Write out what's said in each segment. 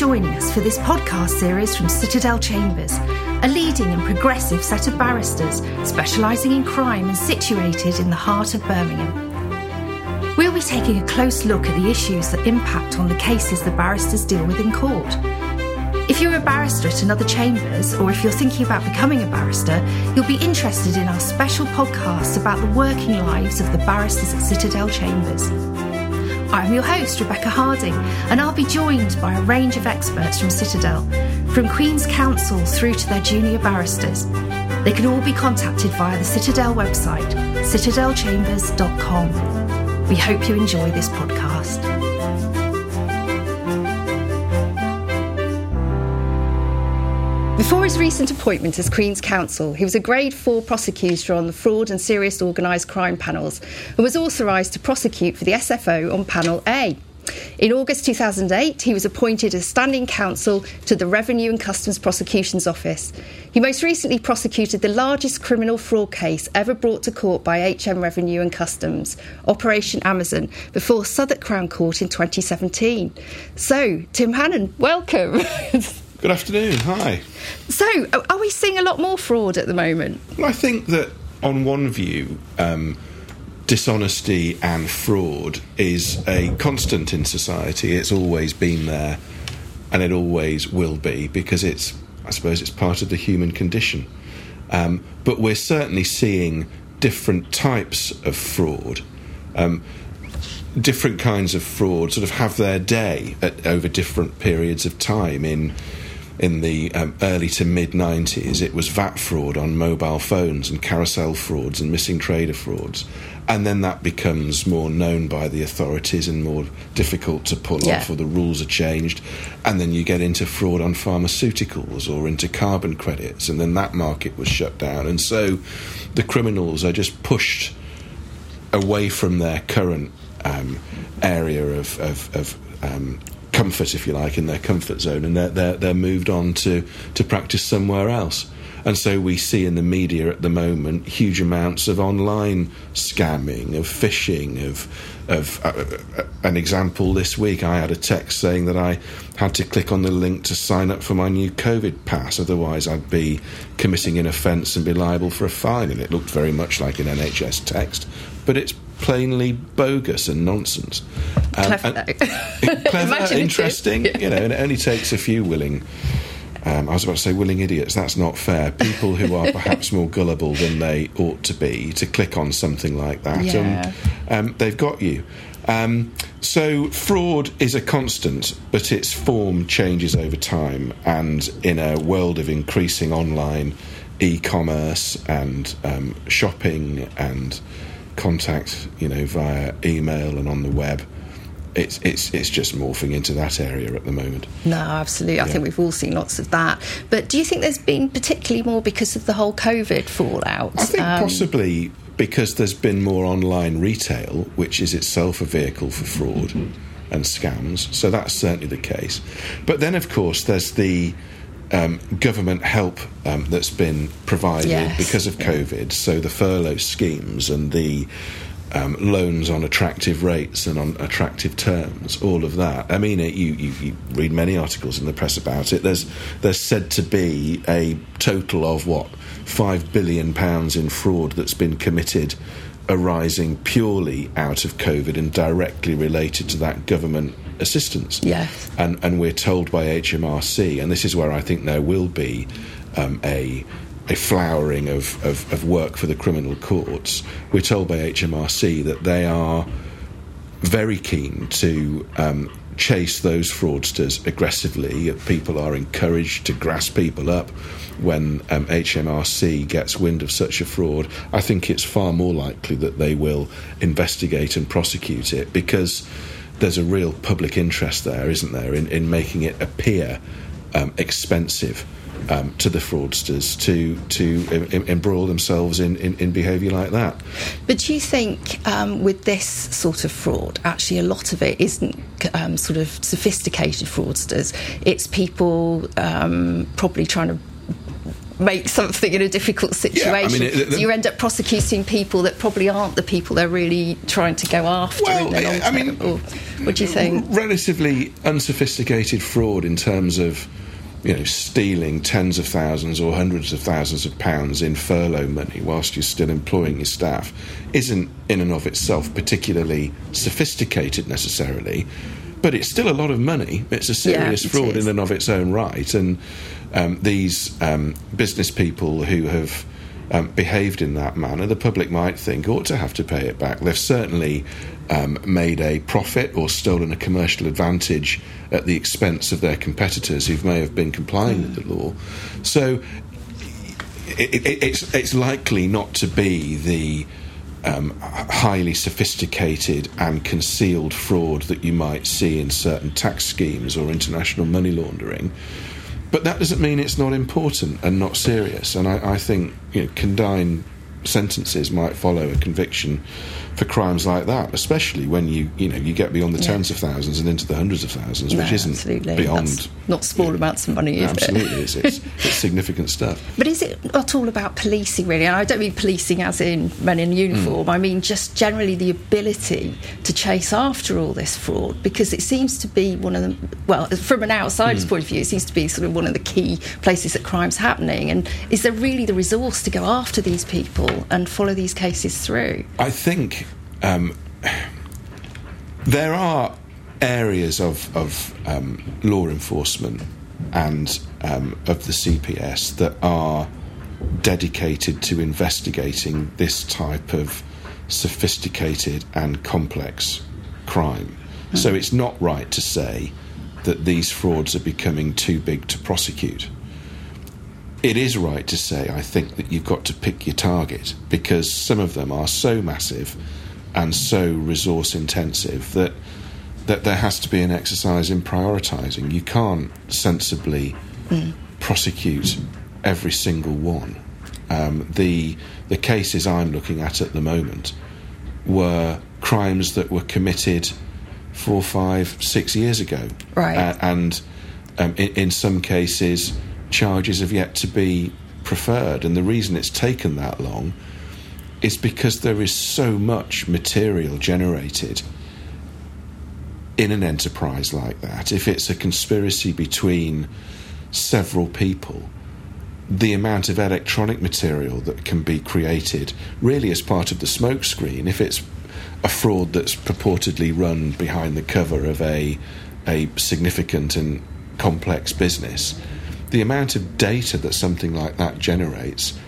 joining us for this podcast series from Citadel Chambers, a leading and progressive set of barristers specialising in crime and situated in the heart of Birmingham. We'll be taking a close look at the issues that impact on the cases the barristers deal with in court. If you're a barrister at another chambers, or if you're thinking about becoming a barrister, you'll be interested in our special podcast about the working lives of the barristers at Citadel Chambers. I'm your host, Rebecca Harding, and I'll be joined by a range of experts from Citadel, from Queen's Counsel through to their junior barristers. They can all be contacted via the Citadel website, citadelchambers.com. We hope you enjoy this podcast. Before his recent appointment as Queen's Counsel, he was a Grade 4 prosecutor on the fraud and serious organised crime panels and was authorised to prosecute for the SFO on Panel A. In August 2008, he was appointed as standing counsel to the Revenue and Customs Prosecutions Office. He most recently prosecuted the largest criminal fraud case ever brought to court by HM Revenue and Customs, Operation Amazon, before Southwark Crown Court in 2017. So, Tim Hannam, welcome. Good afternoon. Hi. So, are we seeing a lot more fraud at the moment? Well, I think that on one view, um, dishonesty and fraud is a constant in society. It's always been there, and it always will be because it's, I suppose, it's part of the human condition. Um, but we're certainly seeing different types of fraud. Um, different kinds of fraud sort of have their day at, over different periods of time in in the um, early to mid 90s, it was VAT fraud on mobile phones and carousel frauds and missing trader frauds. And then that becomes more known by the authorities and more difficult to pull yeah. off, or the rules are changed. And then you get into fraud on pharmaceuticals or into carbon credits, and then that market was shut down. And so the criminals are just pushed away from their current um, area of, of, of um, comfort, if you like, in their comfort zone, and they're, they're, they're moved on to, to practice somewhere else. And so we see in the media at the moment huge amounts of online scamming, of phishing, of of uh, uh, an example this week. I had a text saying that I had to click on the link to sign up for my new COVID pass, otherwise I'd be committing an offence and be liable for a fine. And it looked very much like an NHS text, but it's plainly bogus and nonsense. Um, clever, and, clever interesting, yeah. you know, and it only takes a few willing. Um, I was about to say willing idiots. That's not fair. People who are perhaps more gullible than they ought to be to click on something like that, yeah. and um, they've got you. Um, so fraud is a constant, but its form changes over time, and in a world of increasing online e-commerce and um, shopping and contact, you know, via email and on the web. It's it's it's just morphing into that area at the moment. No, absolutely. Yeah. I think we've all seen lots of that. But do you think there's been particularly more because of the whole COVID fallout? I think um, possibly because there's been more online retail, which is itself a vehicle for fraud mm-hmm. and scams. So that's certainly the case. But then, of course, there's the um, government help um, that's been provided yes. because of COVID. So the furlough schemes and the um, loans on attractive rates and on attractive terms, all of that. I mean, it, you, you, you, read many articles in the press about it. There's there's said to be a total of what five billion pounds in fraud that's been committed, arising purely out of COVID and directly related to that government assistance. Yes. And, and we're told by HMRC, and this is where I think there will be um, a a flowering of, of, of, work for the criminal courts. We're told by HMRC that they are very keen to um, chase those fraudsters aggressively. People are encouraged to grasp people up when um, HMRC gets wind of such a fraud. I think it's far more likely that they will investigate and prosecute it because there's a real public interest there, isn't there, in, in making it appear um, expensive um, to the fraudsters to to embroil themselves in, in, in behaviour like that. But do you think um, with this sort of fraud, actually a lot of it isn't um, sort of sophisticated fraudsters? It's people um, probably trying to make something in a difficult situation. Yeah, I mean, it- so you end up prosecuting people that probably aren't the people they're really trying to go after Well, in the long I- I mean. Or what do you think? relatively unsophisticated fraud in terms of you know stealing tens of thousands or hundreds of thousands of pounds in furlough money whilst you're still employing your staff isn't in and of itself particularly sophisticated necessarily but it's still a lot of money it's a serious it fraud is. in and of its own right and um, these um, business people who have um, behaved in that manner, the public might think ought to have to pay it back. They've certainly um, made a profit or stolen a commercial advantage at the expense of their competitors who may have been complying with the law. So it, it, it's, it's likely not to be the um, highly sophisticated and concealed fraud that you might see in certain tax schemes or international money laundering. But that doesn't mean it's not important and not serious. And I, I think you know, condign sentences might follow a conviction for crimes like that, especially when you you know you get beyond the Yeah. tens of thousands and into the hundreds of thousands, No, which isn't absolutely. beyond That's not small amounts of money, is absolutely is. It's, it's significant stuff. But is it not all about policing, really? And I don't mean policing as in men in uniform. Hmm. I mean just generally the ability to chase after all this fraud, because it seems to be one of the well, from an outsider's Hmm. point of view, it seems to be sort of one of the key places that crime's happening. And is there really the resource to go after these people and follow these cases through? I think um, there are areas of, of um, law enforcement and um, of the CPS that are dedicated to investigating this type of sophisticated and complex crime. So it's not right to say that these frauds are becoming too big to prosecute it is right to say, I think, that you've got to pick your target because some of them are so massive and so resource intensive that that there has to be an exercise in prioritising. You can't sensibly prosecute every single one. Um, the the cases I'm looking at at the moment were crimes that were committed four, five, six years ago, Right. Uh, and um, in, in some cases, charges have yet to be preferred. And the reason it's taken that long is because there is so much material generated in an enterprise like that. If it's a conspiracy between several people, the amount of electronic material that can be created really as part of the smokescreen, if it's a fraud that's purportedly run behind the cover of a a significant and complex business, the amount of data that something like that generates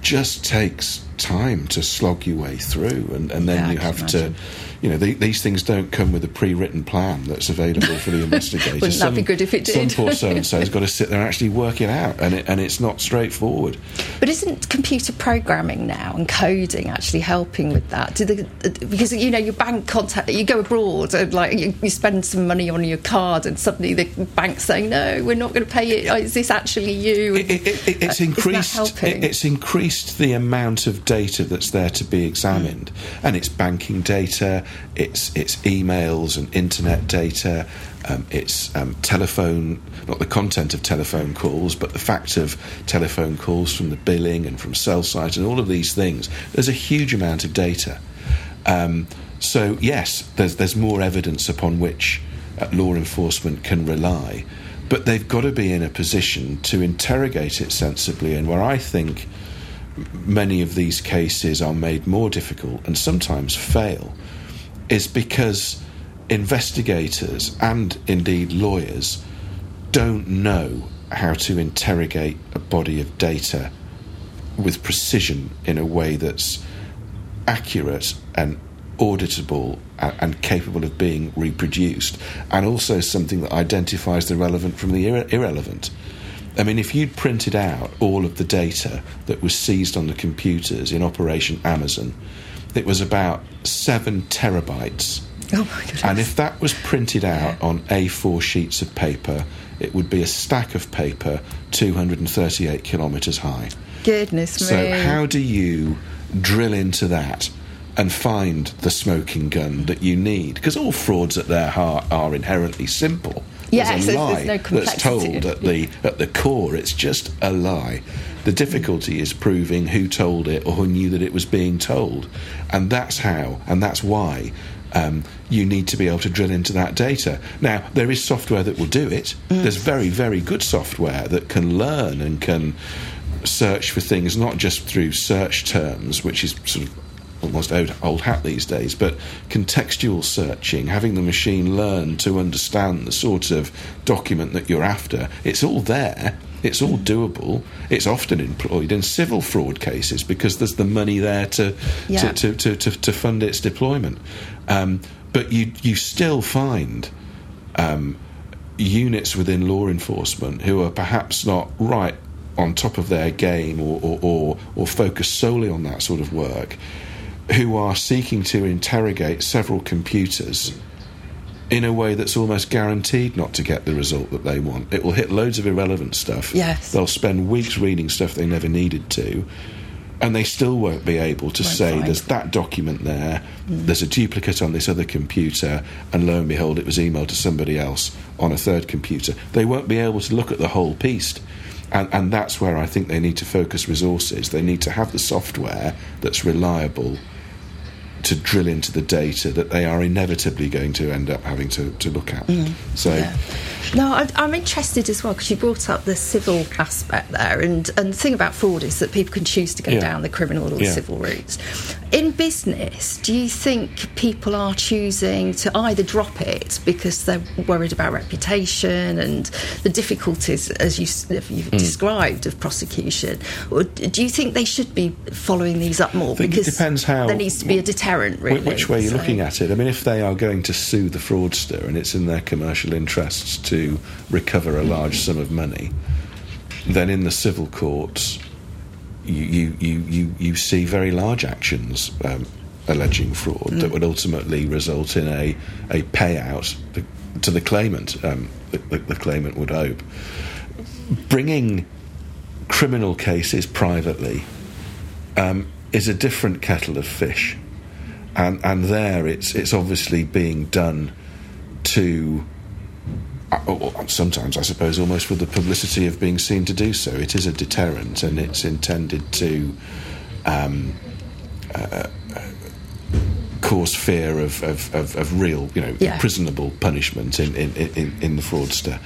just takes time to slog your way through, and, and then Yeah, you have to. You know, the, these things don't come with a pre-written plan that's available for the investigator. Wouldn't that be good if it did? Some poor so and so has got to sit there and actually work it out, and it, and it's not straightforward. But isn't computer programming now and coding actually helping with that? Do the, because you know your bank contact, you go abroad and like you, you spend some money on your card, and suddenly the bank's saying, "No, we're not going to pay it. Is this actually you?" It, it, it, it's Uh, increased. It, it's increased the amount of data that's there to be examined, and it's banking data, it's it's emails and internet data, um, it's um, telephone, not the content of telephone calls, but the fact of telephone calls from the billing and from cell sites and all of these things. There's a huge amount of data. Um, so yes, there's there's more evidence upon which uh, law enforcement can rely, but they've got to be in a position to interrogate it sensibly. And where I think many of these cases are made more difficult and sometimes fail is because investigators and indeed lawyers don't know how to interrogate a body of data with precision in a way that's accurate and auditable and, capable of being reproduced, and also something that identifies the relevant from the irre- irrelevant. I mean, if you'd printed out all of the data that was seized on the computers in Operation Amazon, it was about seven terabytes. oh my goodness! And if that was printed out on A4 sheets of paper, it would be a stack of paper 238 kilometres high. goodness me! So, how do you drill into that and find the smoking gun that you need? Because all frauds at their heart are inherently simple. Yes, there's a lie there's no that's told at the at the core. It's just a lie, The difficulty is proving who told it or who knew that it was being told. And that's how, and that's why um, you need to be able to drill into that data. Now, there is software that will do it. Mm. There's very, very good software that can learn and can search for things not just through search terms, which is sort of almost old, old hat these days, but contextual searching, having the machine learn to understand the sort of document that you're after. It's all there. It's all doable. It's often employed in civil fraud cases because there's the money there to Yeah. to, to, to, to, fund its deployment. Um, but you you still find um, units within law enforcement who are perhaps not right on top of their game or, or, or, or focused solely on that sort of work, who are seeking to interrogate several computers in a way that's almost guaranteed not to get the result that they want. It will hit loads of irrelevant stuff. Yes. They'll spend weeks reading stuff they never needed to. And they still won't be able to Won't say find. there's that document there, mm. there's a duplicate on this other computer, and lo and behold, it was emailed to somebody else on a third computer. They won't be able to look at the whole piece. And, and that's where I think they need to focus resources. They need to have the software that's reliable to drill into the data that they are inevitably going to end up having to, to look at. Mm. So, Yeah. No, I, I'm interested as well because you brought up the civil aspect there, and, and the thing about fraud is that people can choose to go Yeah. down the criminal or the Yeah. civil routes. In business, do you think people are choosing to either drop it because they're worried about reputation and the difficulties, as you, you've mm. described, of prosecution, or do you think they should be following these up more? Think it because depends how- there needs to be a deterrent, Really. Which way you're so- looking at it? I mean, if they are going to sue the fraudster and it's in their commercial interests to recover a large sum of money, then in the civil courts, you you you you, you see very large actions. Um, Alleging fraud that would ultimately result in a, a payout to the claimant, um, the, the, the claimant would hope. Bringing criminal cases privately um, is a different kettle of fish, and and there it's it's obviously being done to. uh, Sometimes, I suppose, almost with the publicity of being seen to do so. It is a deterrent, and it's intended to um, uh, cause fear of, of, of, of real, you know, Yeah. prisonable punishment in, in, in, in the fraudster.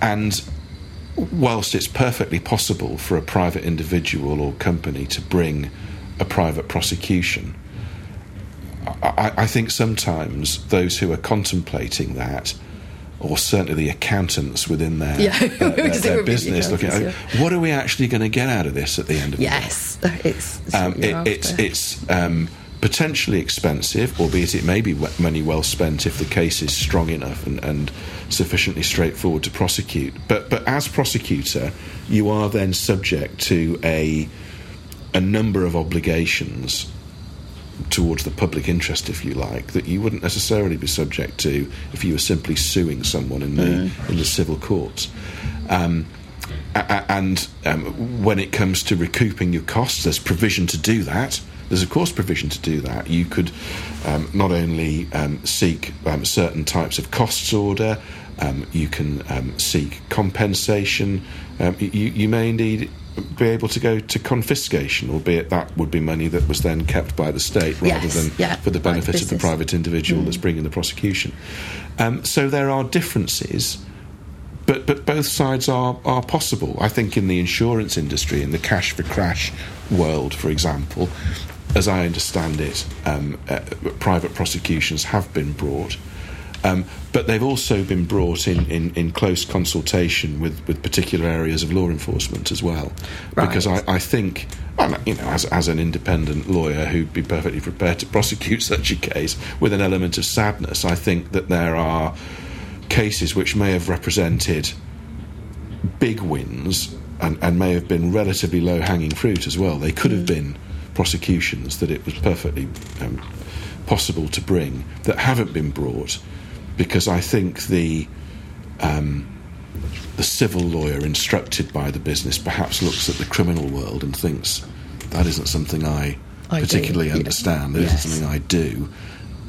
And whilst it's perfectly possible for a private individual or company to bring a private prosecution, I, I think sometimes those who are contemplating that, or certainly the accountants within their, Yeah, their, their- their would be the business, looking at accountants, what are we actually going to get out of this at the end of the day? Yes, it's, it's Um, it, it's it's um, potentially expensive, albeit it may be money well spent if the case is strong enough and, and sufficiently straightforward to prosecute. But but as prosecutor, you are then subject to a a number of obligations towards the public interest, if you like, that you wouldn't necessarily be subject to if you were simply suing someone in the in the civil courts. Um, and um, when it comes to recouping your costs, there's provision to do that. There's of course provision to do that. You could um, not only um, seek um, certain types of costs order, um, you can um, seek compensation. Um, you, you may indeed be able to go to confiscation, albeit that would be money that was then kept by the state rather Yes, than yeah, for the benefit of the private individual that's bringing the prosecution. Um, so there are differences but but both sides are are possible. I think in the insurance industry, in the cash for crash world, for example, as I understand it, um, uh, private prosecutions have been brought. Um, but they've also been brought in, in, in close consultation with, with particular areas of law enforcement as well. Because I, I think, you know, as, as an independent lawyer who'd be perfectly prepared to prosecute such a case with an element of sadness, I think that there are cases which may have represented big wins and, and may have been relatively low hanging fruit as well. They could have been prosecutions that it was perfectly um, possible to bring that haven't been brought because I think the um, the civil lawyer instructed by the business perhaps looks at the criminal world and thinks that isn't something I, I do, particularly yeah. understand. That Yes. not something I do,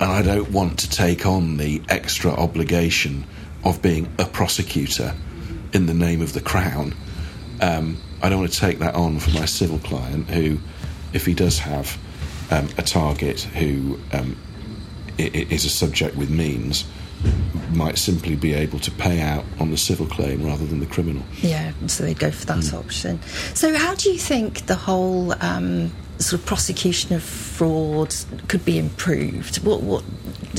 and I don't want to take on the extra obligation of being a prosecutor in the name of the crown. um, I don't want to take that on for my civil client who, if he does have um, a target who um, is a subject with means, might simply be able to pay out on the civil claim rather than the criminal. Yeah, so they'd go for that mm. option. So, how do you think the whole um, sort of prosecution of fraud could be improved? What, what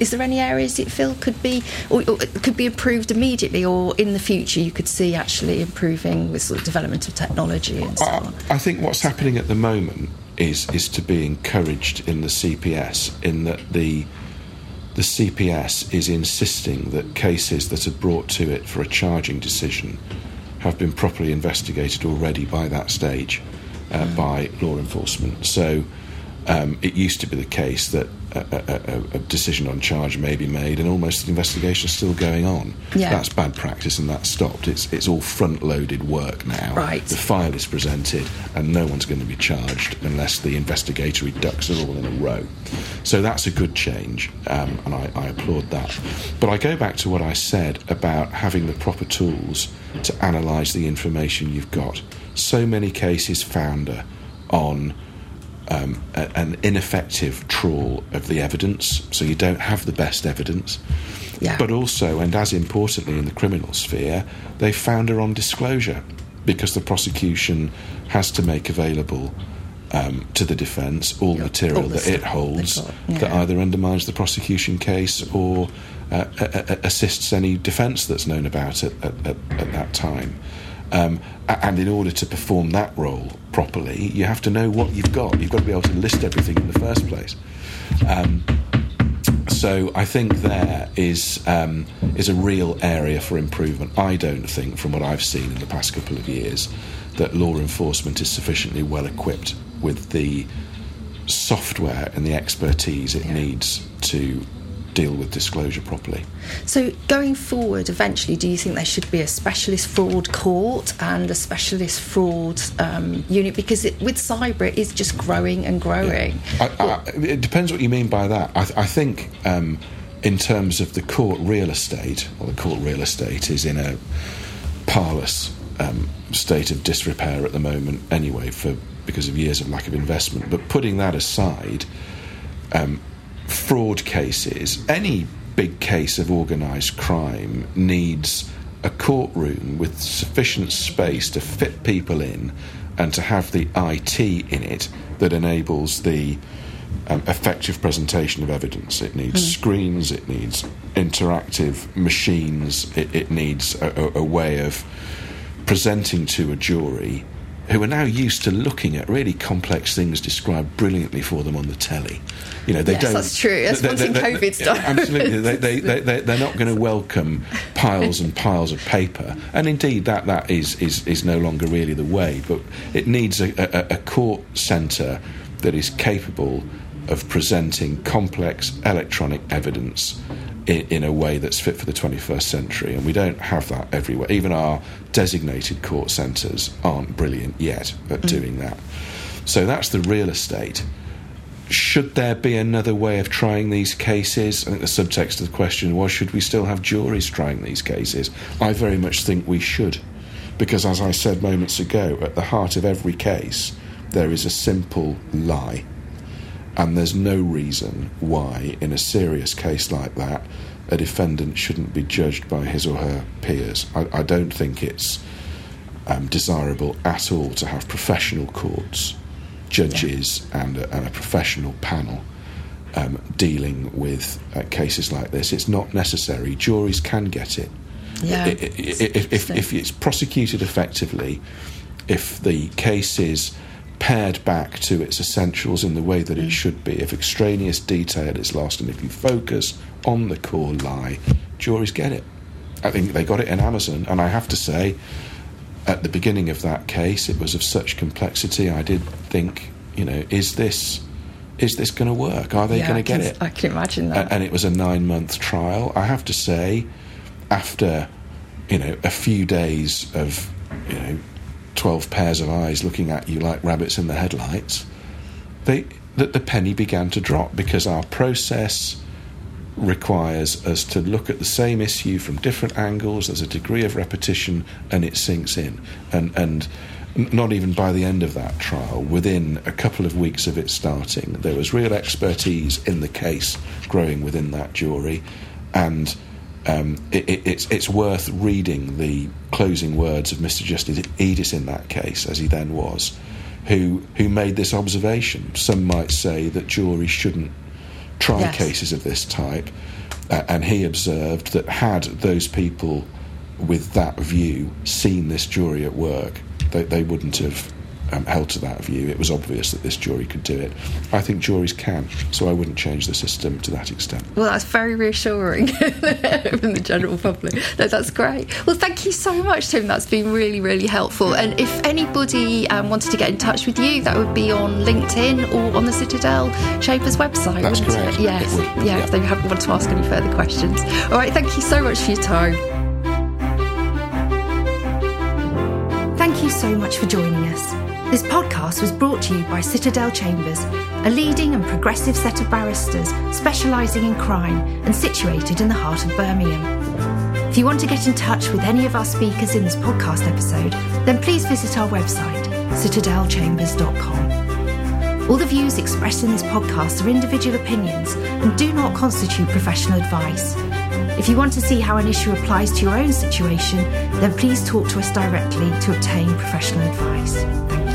is there any areas you feel could be or, or, could be improved immediately, or in the future you could see actually improving with sort of development of technology and so I, on? I think what's happening at the moment is is to be encouraged in the CPS in that the the CPS is insisting that cases that are brought to it for a charging decision have been properly investigated already by that stage uh, mm. by law enforcement. So um, it used to be the case that a, a, a, decision on charge may be made and almost the investigation is still going on. Yeah. That's bad practice and that's stopped. It's, it's all front loaded work now. Right. The file is presented and no one's going to be charged unless the investigatory ducks are all in a row. So that's a good change um, and I, I applaud that. But I go back to what I said about having the proper tools to analyse the information you've got. So many cases founder on um, a, an ineffective trawl of the evidence, so you don't have the best evidence. Yeah. But also, and as importantly in the criminal sphere, they founder on disclosure because the prosecution has to make available um, to the defence all yeah, material all that it holds yeah. that either undermines the prosecution case or uh, assists any defence that's known about it at, at, at that time. Um, and in order to perform that role properly, you have to know what you've got. You've got to be able to list everything in the first place. Um, so I think there is um, is a real area for improvement. I don't think, from what I've seen in the past couple of years, that law enforcement is sufficiently well equipped with the software and the expertise it yeah. needs to deal with disclosure properly. So, going forward, eventually, do you think there should be a specialist fraud court and a specialist fraud um, unit? Because it, with cyber, it is just growing and growing. Yeah. I, I, it depends what you mean by that. I, I think. Um, in terms of the court real estate, well, the court real estate is in a parlous um, state of disrepair at the moment, anyway, for because of years of lack of investment. But putting that aside, um, fraud cases, any big case of organised crime needs a courtroom with sufficient space to fit people in and to have the IT in it that enables the um, effective presentation of evidence. It needs mm. screens, it needs interactive machines, it, it needs a, a, a way of presenting to a jury who are now used to looking at really complex things described brilliantly for them on the telly. You know, they yes, don't. That's true. That's they, one thing COVID's done. Absolutely, they, they, they, they, they're not going to welcome piles and piles of paper, and indeed that that is is is no longer really the way. But it needs a, a, a court centre that is capable of presenting complex electronic evidence in, in, a way that's fit for the 21st century, and we don't have that everywhere. Even our designated court centres aren't brilliant yet at mm. doing that. So that's the real estate. Should there be another way of trying these cases? I think the subtext of the question was should we still have juries trying these cases? I very much think we should. Because, as I said moments ago, at the heart of every case, there is a simple lie and there's no reason why, in a serious case like that, a defendant shouldn't be judged by his or her peers. I, I don't think it's um, desirable at all to have professional courts, judges, yeah. and, a, and, a, professional panel um, dealing with uh, cases like this. It's not necessary. Juries can get it. Yeah, if, if, if it's prosecuted effectively, if the case is pared back to its essentials in the way that it mm. should be. If extraneous detail is lost and if you focus on the core lie, juries get it. I think they got it in Amazon, and I have to say, at the beginning of that case, it was of such complexity. I did think, you know, is this is this going to work? Are they yeah, going to get it? I can imagine that. And it was a nine month trial. I have to say, after you know a few days of you know 12 pairs of eyes looking at you like rabbits in the headlights, they, that the penny began to drop because our process requires us to look at the same issue from different angles. There's a degree of repetition, and it sinks in. And and not even by the end of that trial, within a couple of weeks of it starting, there was real expertise in the case growing within that jury, and um, it, it, it's, it's worth reading the closing words of Mr. Justice Edis in that case, as he then was, who who made this observation. Some might say that juries shouldn't try Yes. cases of this type, uh, and he observed that had those people with that view seen this jury at work, they, they wouldn't have um, held to that view. It was obvious that this jury could do it. I think juries can, so I wouldn't change the system to that extent. Well, that's very reassuring from the general public. No, that's great. Well, thank you so much, Tim. That's been really, really helpful. And if anybody um, wanted to get in touch with you, that would be on LinkedIn or on the Citadel Chambers website. That's wouldn't correct. It? Yes. It would, yeah, yeah. If they have, want to ask any further questions. All right. Thank you so much for your time. Thank you so much for joining us. This podcast was brought to you by Citadel Chambers, a leading and progressive set of barristers specialising in crime and situated in the heart of Birmingham. If you want to get in touch with any of our speakers in this podcast episode, then please visit our website, citadelchambers.com. All the views expressed in this podcast are individual opinions and do not constitute professional advice. If you want to see how an issue applies to your own situation, then please talk to us directly to obtain professional advice. Thank.